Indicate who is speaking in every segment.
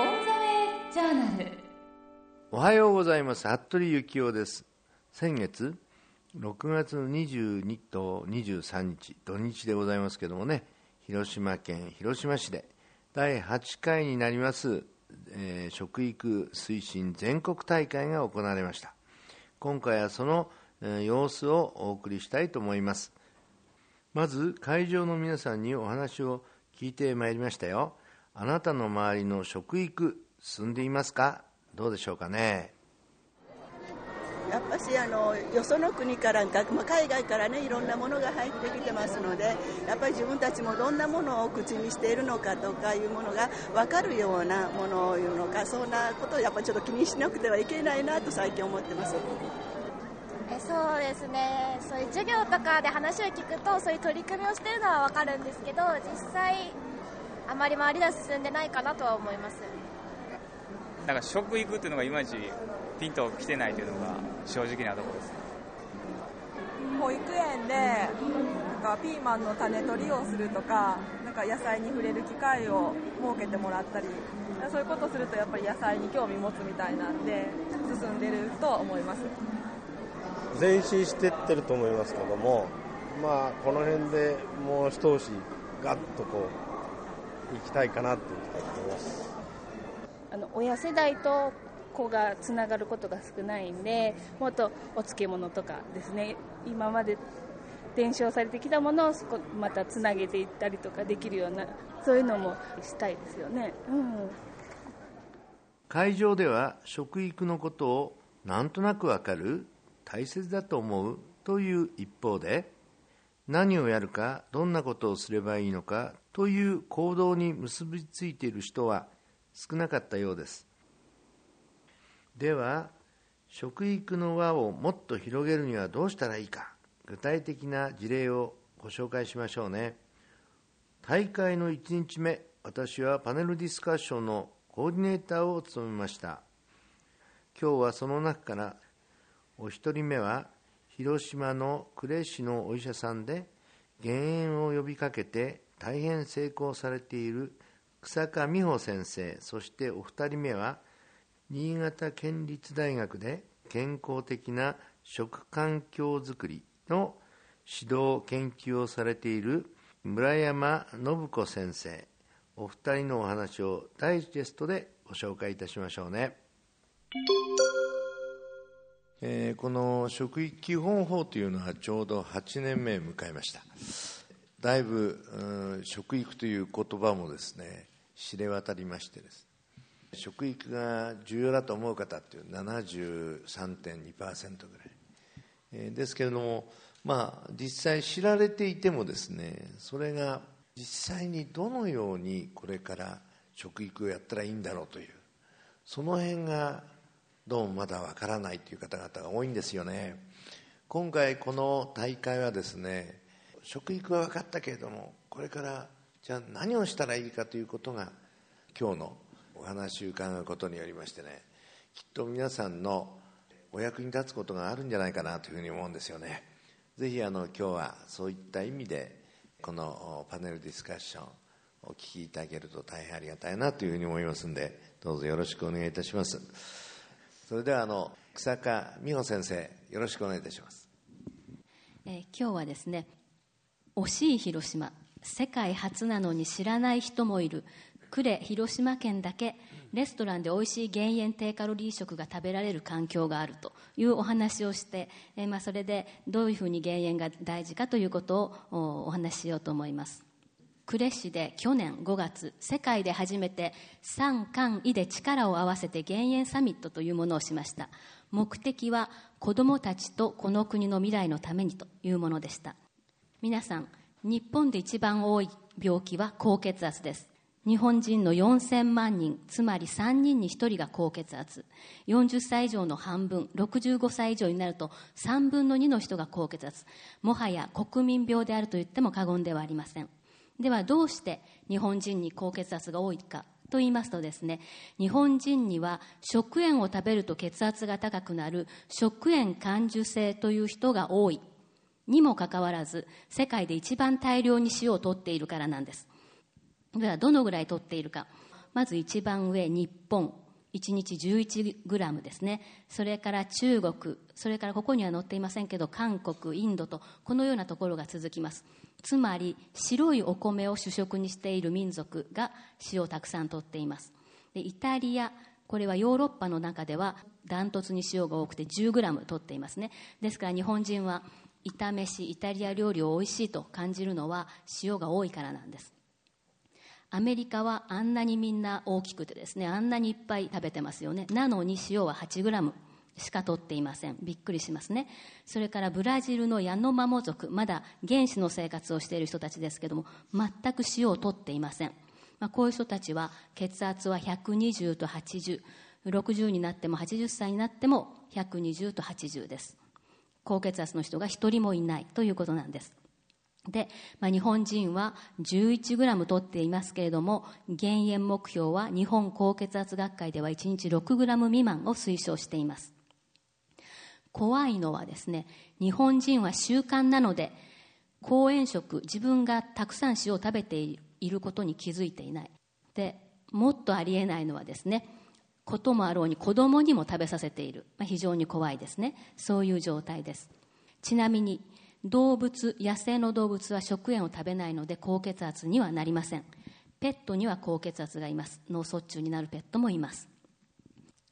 Speaker 1: ゴンザウェイジャーナル。
Speaker 2: おはようございます。服部幸男です。先月6月の22と23日土日でございますけどもね広島県広島市で第8回になります、えー、食育推進全国大会が行われました。今回はその、えー、様子をお送りしたいと思います。まず会場の皆さんにお話を聞いてまいりましたよ。あなたの周りの食育進んでいますか？どうでしょうかね？
Speaker 3: やっぱしあのよその国から、まあ、海外からねいろんなものが入ってきてますのでやっぱり自分たちもどんなものを口にしているのかとかいうものが分かるようなものを言うのかそんなことをやっぱりちょっと気にしなくてはいけないなと最近思ってます。
Speaker 4: そうですね。そういう授業とかで話を聞くとそういう取り組みをしているのは分かるんですけど実際あまり周りでは進んでないかなとは思います。
Speaker 5: なんか食育っていうのがいまいちピンときてないというのが正直なところです。
Speaker 6: 保育園でなんかピーマンの種取りをするとかなんか野菜に触れる機会を設けてもらったりそういうことするとやっぱり野菜に興味持つみたいなんで進んでるとは思います。
Speaker 7: 前進していってると思いますけどもまあこの辺でもう一押しガッとこういきたいかなと思います。
Speaker 8: あの親世代と子がつながることが少ないんでもっとお漬物とかですね今まで伝承されてきたものをまたつなげていったりとかできるようなそういうのもしたいですよね、うん、
Speaker 2: 会場では食育のことをなんとなくわかる大切だと思うという一方で何をやるかどんなことをすればいいのかという行動に結びついている人は少なかったようです。では食育の輪をもっと広げるにはどうしたらいいか具体的な事例をご紹介しましょうね。大会の1日目私はパネルディスカッションのコーディネーターを務めました。今日はその中からお一人目は広島の呉市のお医者さんで減塩を呼びかけて大変成功されている草加美穂先生そしてお二人目は新潟県立大学で健康的な食環境づくりの指導研究をされている村山信子先生お二人のお話をダイジェストでご紹介いたしましょうね。えー、この職域基本法というのはちょうど8年目を迎えましただいぶ、食育という言葉もですね知れ渡りましてです。食育が重要だと思う方っていう73.2%ぐらい、えー、ですけれどもまあ実際知られていてもですねそれが実際にどのようにこれから食育をやったらいいんだろうというその辺がどうもまだわからないという方々が多いんですよね。今回この大会はですね食育は分かったけれどもこれからじゃあ何をしたらいいかということが今日のお話を伺うことによりましてねきっと皆さんのお役に立つことがあるんじゃないかなというふうに思うんですよね。ぜひあの今日はそういった意味でこのパネルディスカッションお聞きいただけると大変ありがたいなというふうに思いますんでどうぞよろしくお願いいたします。それではあの草加美穂先生よろしくお願いいたします、
Speaker 9: えー、今日はですね惜しい広島。世界初なのに知らない人もいる。呉広島県だけ。レストランで美味しい減塩低カロリー食が食べられる環境があると。いうお話をして、えー、まあ、それでどういうふうに減塩が大事かということをお話ししようと思います。呉市で去年5月世界で初めて三官医で力を合わせて減塩サミットというものをしました。目的は子どもたちとこの国の未来のためにというものでした。皆さん日本で一番多い病気は高血圧です。日本人の4000万人つまり3人に1人が高血圧。40歳以上の半分65歳以上になると3分の2の人が高血圧。もはや国民病であると言っても過言ではありません。ではどうして日本人に高血圧が多いかと言いますとですね日本人には食塩を食べると血圧が高くなる食塩感受性という人が多い。にもかかわらず世界で一番大量に塩を取っているからなんです。ではどのぐらい取っているか。まず一番上日本。1日11グラムですね。それから中国。それからここには載っていませんけど韓国インドとこのようなところが続きます。つまり白いお米を主食にしている民族が塩をたくさん取っています。でイタリアこれはヨーロッパの中ではダントツに塩が多くて10グラム取っていますね。ですから日本人は炒めしイタリア料理を美味しいと感じるのは塩が多いからなんです。アメリカはあんなにみんな大きくてですねあんなにいっぱい食べてますよね。なのに塩は8グラムしか取っていません。びっくりしますね。それからブラジルのヤノマモ族まだ原始の生活をしている人たちですけども全く塩を取っていません、まあ、こういう人たちは血圧は120と8060になっても80歳になっても120と80です。高血圧の人が一人もいないということなんです。で、まあ、日本人は11グラム取っていますけれども減塩目標は日本高血圧学会では1日6グラム未満を推奨しています。怖いのはですね日本人は習慣なので公園食自分がたくさん塩を食べていることに気づいていない。でもっとありえないのはですねこともあろうに子供にも食べさせている、まあ、非常に怖いですね。そういう状態です。ちなみに動物野生の動物は食塩を食べないので高血圧にはなりません。ペットには高血圧がいます。脳卒中になるペットもいます。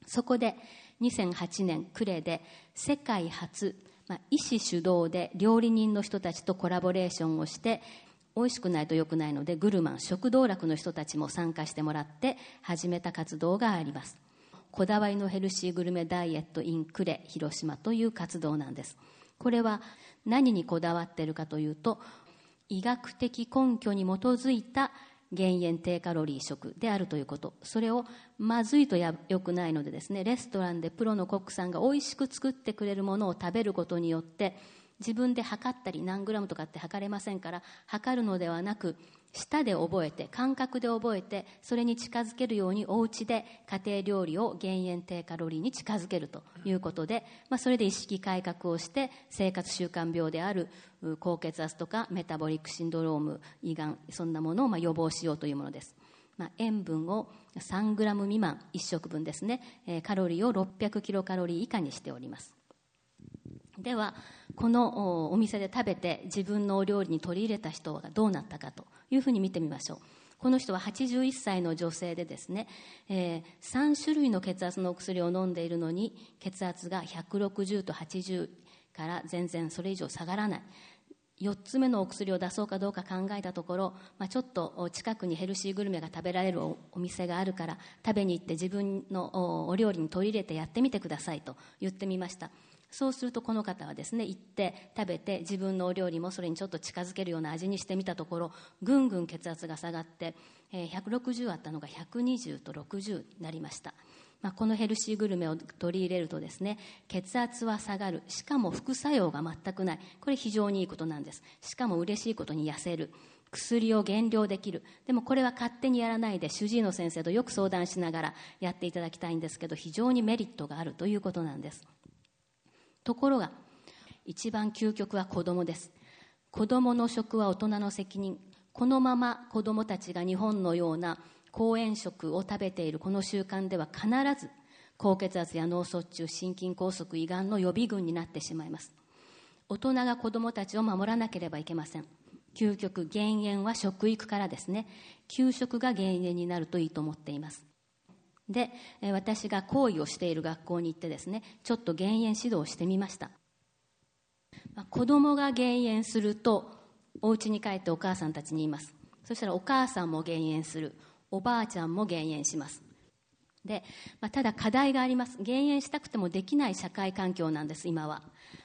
Speaker 9: そこで2008年呉で世界初、まあ、医師主導で料理人の人たちとコラボレーションをして美味しくないと良くないのでグルマン食道楽の人たちも参加してもらって始めた活動があります。こだわりのヘルシーグルメダイエット in 呉広島という活動なんです。これは何にこだわっているかというと医学的根拠に基づいた減塩低カロリー食であるということ。それをまずいとやよくないのでですねレストランでプロのコックさんが美味しく作ってくれるものを食べることによって自分で測ったり何グラムとかって測れませんから測るのではなく舌で覚えて感覚で覚えてそれに近づけるようにお家で家庭料理を減塩低カロリーに近づけるということで、まあ、それで意識改革をして生活習慣病である高血圧とかメタボリックシンドローム胃がんそんなものをま予防しようというものです、まあ、塩分を3グラム未満1食分ですね。カロリーを600キロカロリー以下にしております。ではこのお店で食べて自分のお料理に取り入れた人がどうなったかというふうに見てみましょう。この人は81歳の女性でですね、えー、3種類の血圧のお薬を飲んでいるのに血圧が160と80から全然それ以上下がらない。4つ目のお薬を出そうかどうか考えたところ、まあ、ちょっと近くにヘルシーグルメが食べられるお店があるから食べに行って自分のお料理に取り入れてやってみてくださいと言ってみました。そうするとこの方はですね行って食べて自分のお料理もそれにちょっと近づけるような味にしてみたところぐんぐん血圧が下がって、えー、160あったのが120と60になりました、まあ、このヘルシーグルメを取り入れるとですね血圧は下がる。しかも副作用が全くない。これ非常にいいことなんです。しかも嬉しいことに痩せる。薬を減量できる。でもこれは勝手にやらないで主治医の先生とよく相談しながらやっていただきたいんですけど非常にメリットがあるということなんです。ところが一番究極は子供です。子供の食は大人の責任。このまま子供たちが日本のような公園食を食べているこの習慣では必ず高血圧や脳卒中心筋梗塞胃がんの予備軍になってしまいます。大人が子供たちを守らなければいけません。究極減塩は食育からですね。給食が減塩になるといいと思っています。で私が行為をしている学校に行ってですねちょっと減塩指導をしてみました、まあ、子供が減塩するとお家に帰ってお母さんたちに言います。そしたらお母さんも減塩する。おばあちゃんも減塩します。で、まあ、ただ課題があります。減塩したくてもできない社会環境なんです今は、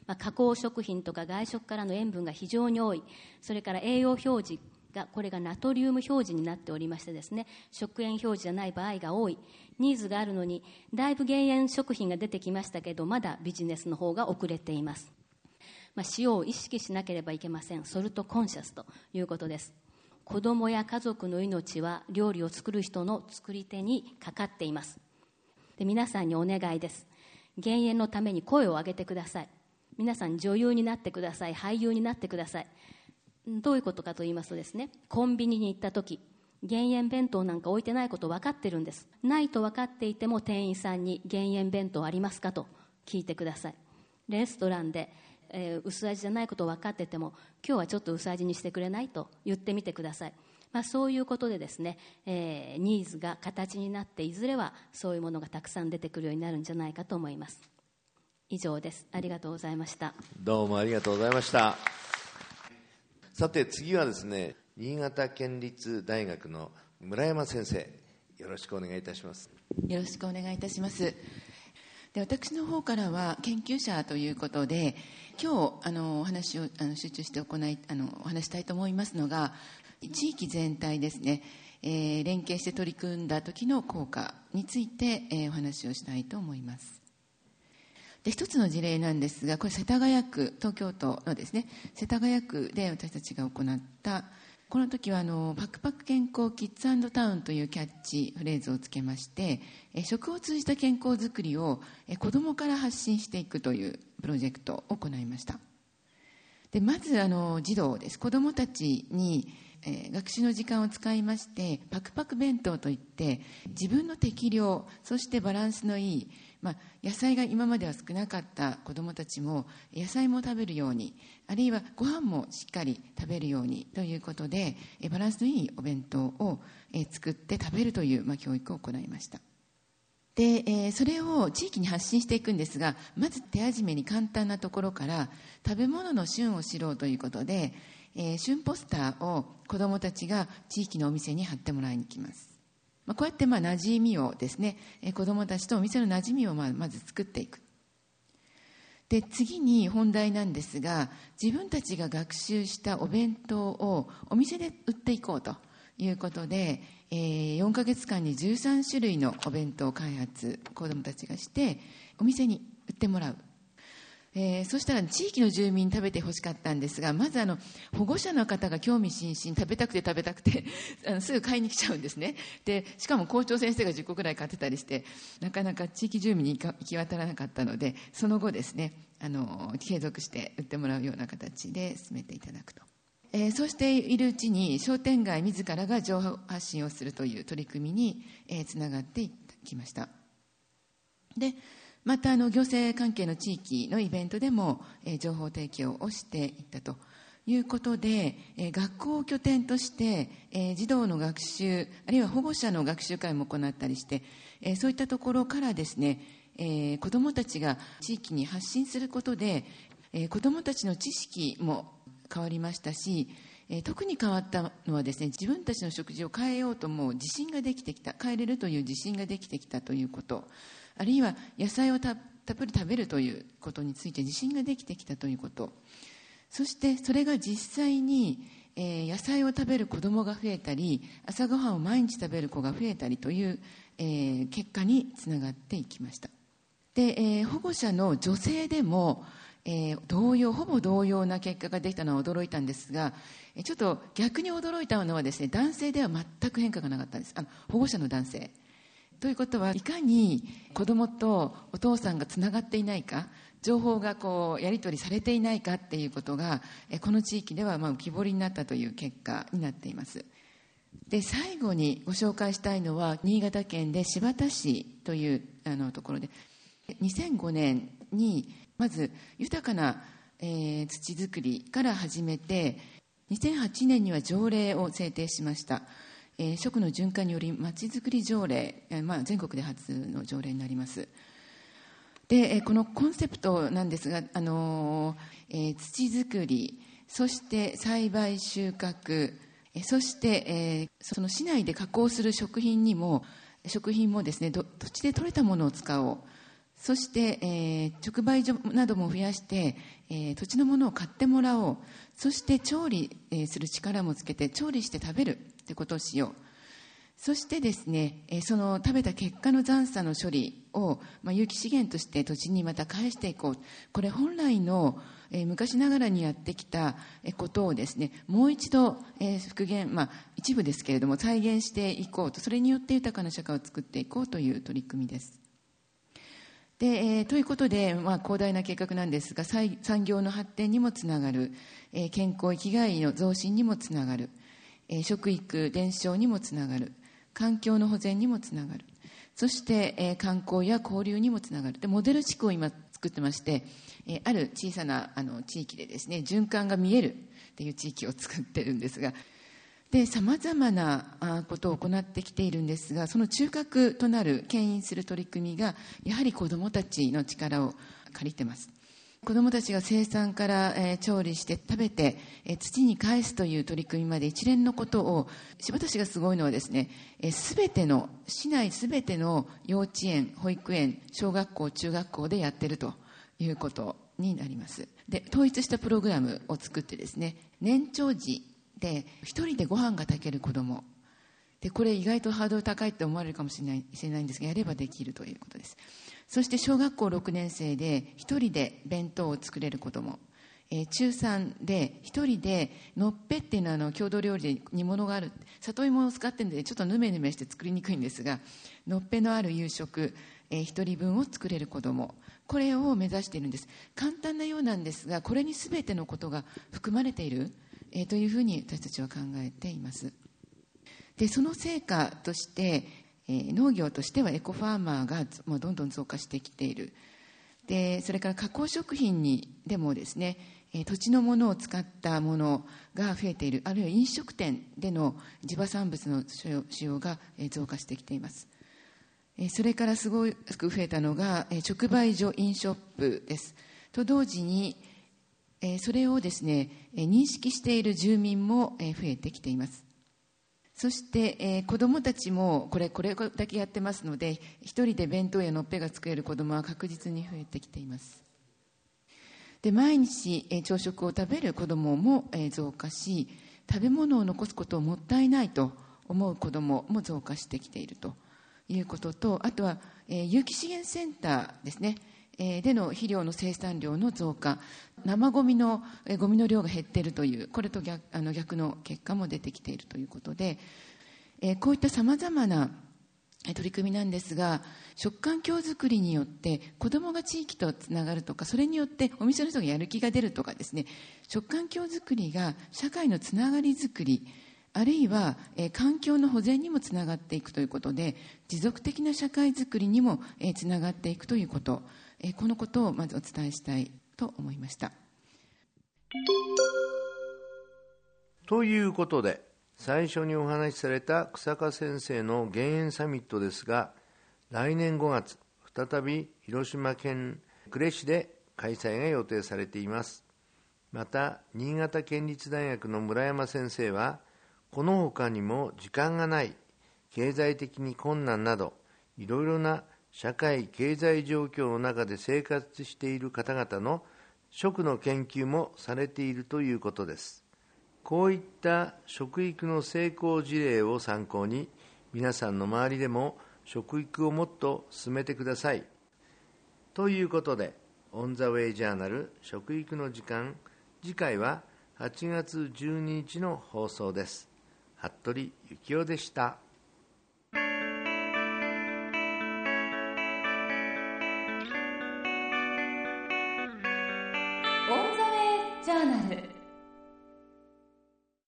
Speaker 9: まあ、加工食品とか外食からの塩分が非常に多い。それから栄養表示がこれがナトリウム表示になっておりましてですね食塩表示じゃない場合が多い。ニーズがあるのにだいぶ減塩食品が出てきましたけどまだビジネスの方が遅れています、まあ、塩を意識しなければいけません。ソルトコンシャスということです。子供や家族の命は料理を作る人の作り手にかかっています。で皆さんにお願いです。減塩のために声を上げてください。皆さん女優になってください。俳優になってください。どういうことかと言いますとですねコンビニに行った時減塩弁当なんか置いてないこと分かってるんです。ないと分かっていても店員さんに減塩弁当ありますかと聞いてください。レストランで、えー薄味じゃないこと分かってても今日はちょっと薄味にしてくれない？と言ってみてください。まあ、そういうことでですね、えーニーズが形になっていずれはそういうものがたくさん出てくるようになるんじゃないかと思います。以上です。ありがとうございました。
Speaker 2: どうもありがとうございました。さて次はですね新潟県立大学の村山先生よろしくお願いいたします
Speaker 10: よろしくお願いいたします。で私の方からは研究者ということで今日あのお話をあの集中して行いあのお話したいと思いますのが地域全体ですね、えー連携して取り組んだ時の効果について、えーお話をしたいと思います。で一つの事例なんですがこれ世田谷区東京都のですね世田谷区で私たちが行ったこの時はあのパクパク健康キッズタウンというキャッチフレーズをつけましてえ食を通じた健康づくりをえ子どもから発信していくというプロジェクトを行いました。でまずあの児童です。子どもたちに、え学習の時間を使いましてパクパク弁当といって自分の適量そしてバランスのいい、まあ、野菜が今までは少なかった子どもたちも野菜も食べるようにあるいはご飯もしっかり食べるようにということでバランスのいいお弁当を、作って食べるという、まあ、教育を行いました。で、えーそれを地域に発信していくんですがまず手始めに簡単なところから食べ物の旬を知ろうということで、えー旬ポスターを子どもたちが地域のお店に貼ってもらいに来ます、まあ、こうやってまあ馴染みをですね、えー子どもたちとお店の馴染みをまあまず作っていく。で次に本題なんですが自分たちが学習したお弁当をお店で売っていこうということで、えー4ヶ月間に13種類のお弁当開発子どもたちがしてお店に売ってもらう、えーそしたら地域の住民に食べてほしかったんですがまずあの保護者の方が興味津々食べたくて食べたくて あのすぐ買いに来ちゃうんですねでしかも校長先生が10個ぐらい買ってたりしてなかなか地域住民に行行き渡らなかったのでその後ですねあの継続して売ってもらうような形で進めていただくと。えーそうしているうちに商店街自らが情報発信をするという取り組みに、えーつながっていきましたでまたあの行政関係の地域のイベントでも、え情報提供をしていったということで、え学校を拠点として、え児童の学習あるいは保護者の学習会も行ったりして、えそういったところからですね、え子どもたちが地域に発信することで、え子どもたちの知識も変わりましたし、え特に変わったのはですね自分たちの食事を変えようとも自信ができてきた変えれるという自信ができてきたということ。あるいは野菜をたっぷり食べるということについて自信ができてきたということ。そしてそれが実際に、えー野菜を食べる子どもが増えたり朝ごはんを毎日食べる子が増えたりという、えー結果につながっていきました。で、えー保護者の女性でも、えー同様ほぼ同様な結果ができたのは驚いたんですがちょっと逆に驚いたのはですね男性では全く変化がなかったんです。あの保護者の男性。ということはいかに子供とお父さんがつながっていないか情報がこうやり取りされていないかっていうことがこの地域ではま浮き彫りになったという結果になっています。で最後にご紹介したいのは新潟県で新発田市というあのところで2005年にまず豊かな、えー土作りから始めて2008年には条例を制定しました、えー食の循環によりまちづくり条例、えーまあ、全国で初の条例になります。でえーこのコンセプトなんですが、あのーえー土作りそして栽培収穫えーそして、えーその市内で加工する食品にも食品もですね土地で採れたものを使おう。そして、えー直売所なども増やして、えー土地のものを買ってもらおう。そして調理、えーする力もつけて調理して食べる。ってことをしよう。そしてですね、えその食べた結果の残差の処理を、まあ、有機資源として土地にまた返していこう。これ本来の、え昔ながらにやってきたことをですねもう一度、え復元、まあ、一部ですけれども再現していこうと。それによって豊かな社会を作っていこうという取り組みです。でえーということで、まあ、広大な計画なんですが産産業の発展にもつながる、えー健康生きがいの増進にもつながる、え食育伝承にもつながる。環境の保全にもつながる。そして、え観光や交流にもつながる。でモデル地区を今作ってまして、えある小さなあの地域でですね循環が見える。っていう地域を作ってるんですが。さまざまなことを行ってきているんですがその中核となる牽引する取り組みがやはり子どもたちの力を借りてます。子どもたちが生産から、え調理して食べて、え土に返すという取り組みまで一連のことを柴田市がすごいのはですねすべ、ての市内すべての幼稚園保育園小学校中学校でやってるということになります。で統一したプログラムを作ってですね年長児で一人でご飯が炊ける子供でこれ意外とハードル高いって思われるかもしれないしれないんですがやればできるということです。そして小学校6年生で一人で弁当を作れる子供え中3で一人でのっぺっていうのはあの郷土料理で煮物がある。里芋を使ってるのでちょっとヌメヌメして作りにくいんですがのっぺのある夕食、えー一人分を作れる子供これを目指しているんです。簡単なようなんですがこれに全てのことが含まれている、えーというふうに私たちは考えています。でその成果として、えー農業としてはエコファーマーがもうどんどん増加してきている。でそれから加工食品にでもですね、えー土地のものを使ったものが増えている。あるいは飲食店での地場産物の使用が増加してきています。それからすごく増えたのが直売所インショップです。と同時にそれをですね認識している住民も増えてきています。そして、えー子どもたちもこれこれだけやってますので一人で弁当やのっぺが作れる子どもは確実に増えてきています。で毎日、えー朝食を食べる子どもも、えー増加し食べ物を残すことをもったいないと思う子どもも増加してきているということとあとは、えー有機資源センターですね。での肥料の生産量の増加生ゴミの、えーゴミの量が減っているというこれと逆あの逆の結果も出てきているということで、こういったさまざまな取り組みなんですが食環境づくりによって子どもが地域とつながるとかそれによってお店の人がやる気が出るとかですね食環境づくりが社会のつながりづくりあるいは、えー環境の保全にもつながっていくということで持続的な社会づくりにも、えーつながっていくということ、えーこのことをまずお伝えしたいと思いました。
Speaker 2: ということで最初にお話しされた草加先生の減塩サミットですが来年5月再び広島県呉市で開催が予定されていますまた新潟県立大学の村山先生はこの他にも時間がない経済的に困難などいろいろな社会経済状況の中で生活している方々の食の研究もされているということです。こういった食育の成功事例を参考に皆さんの周りでも食育をもっと進めてください。ということでオン・ザ・ウェイ・ジャーナル食育の時間次回は8月12日の放送です。服部幸男でした。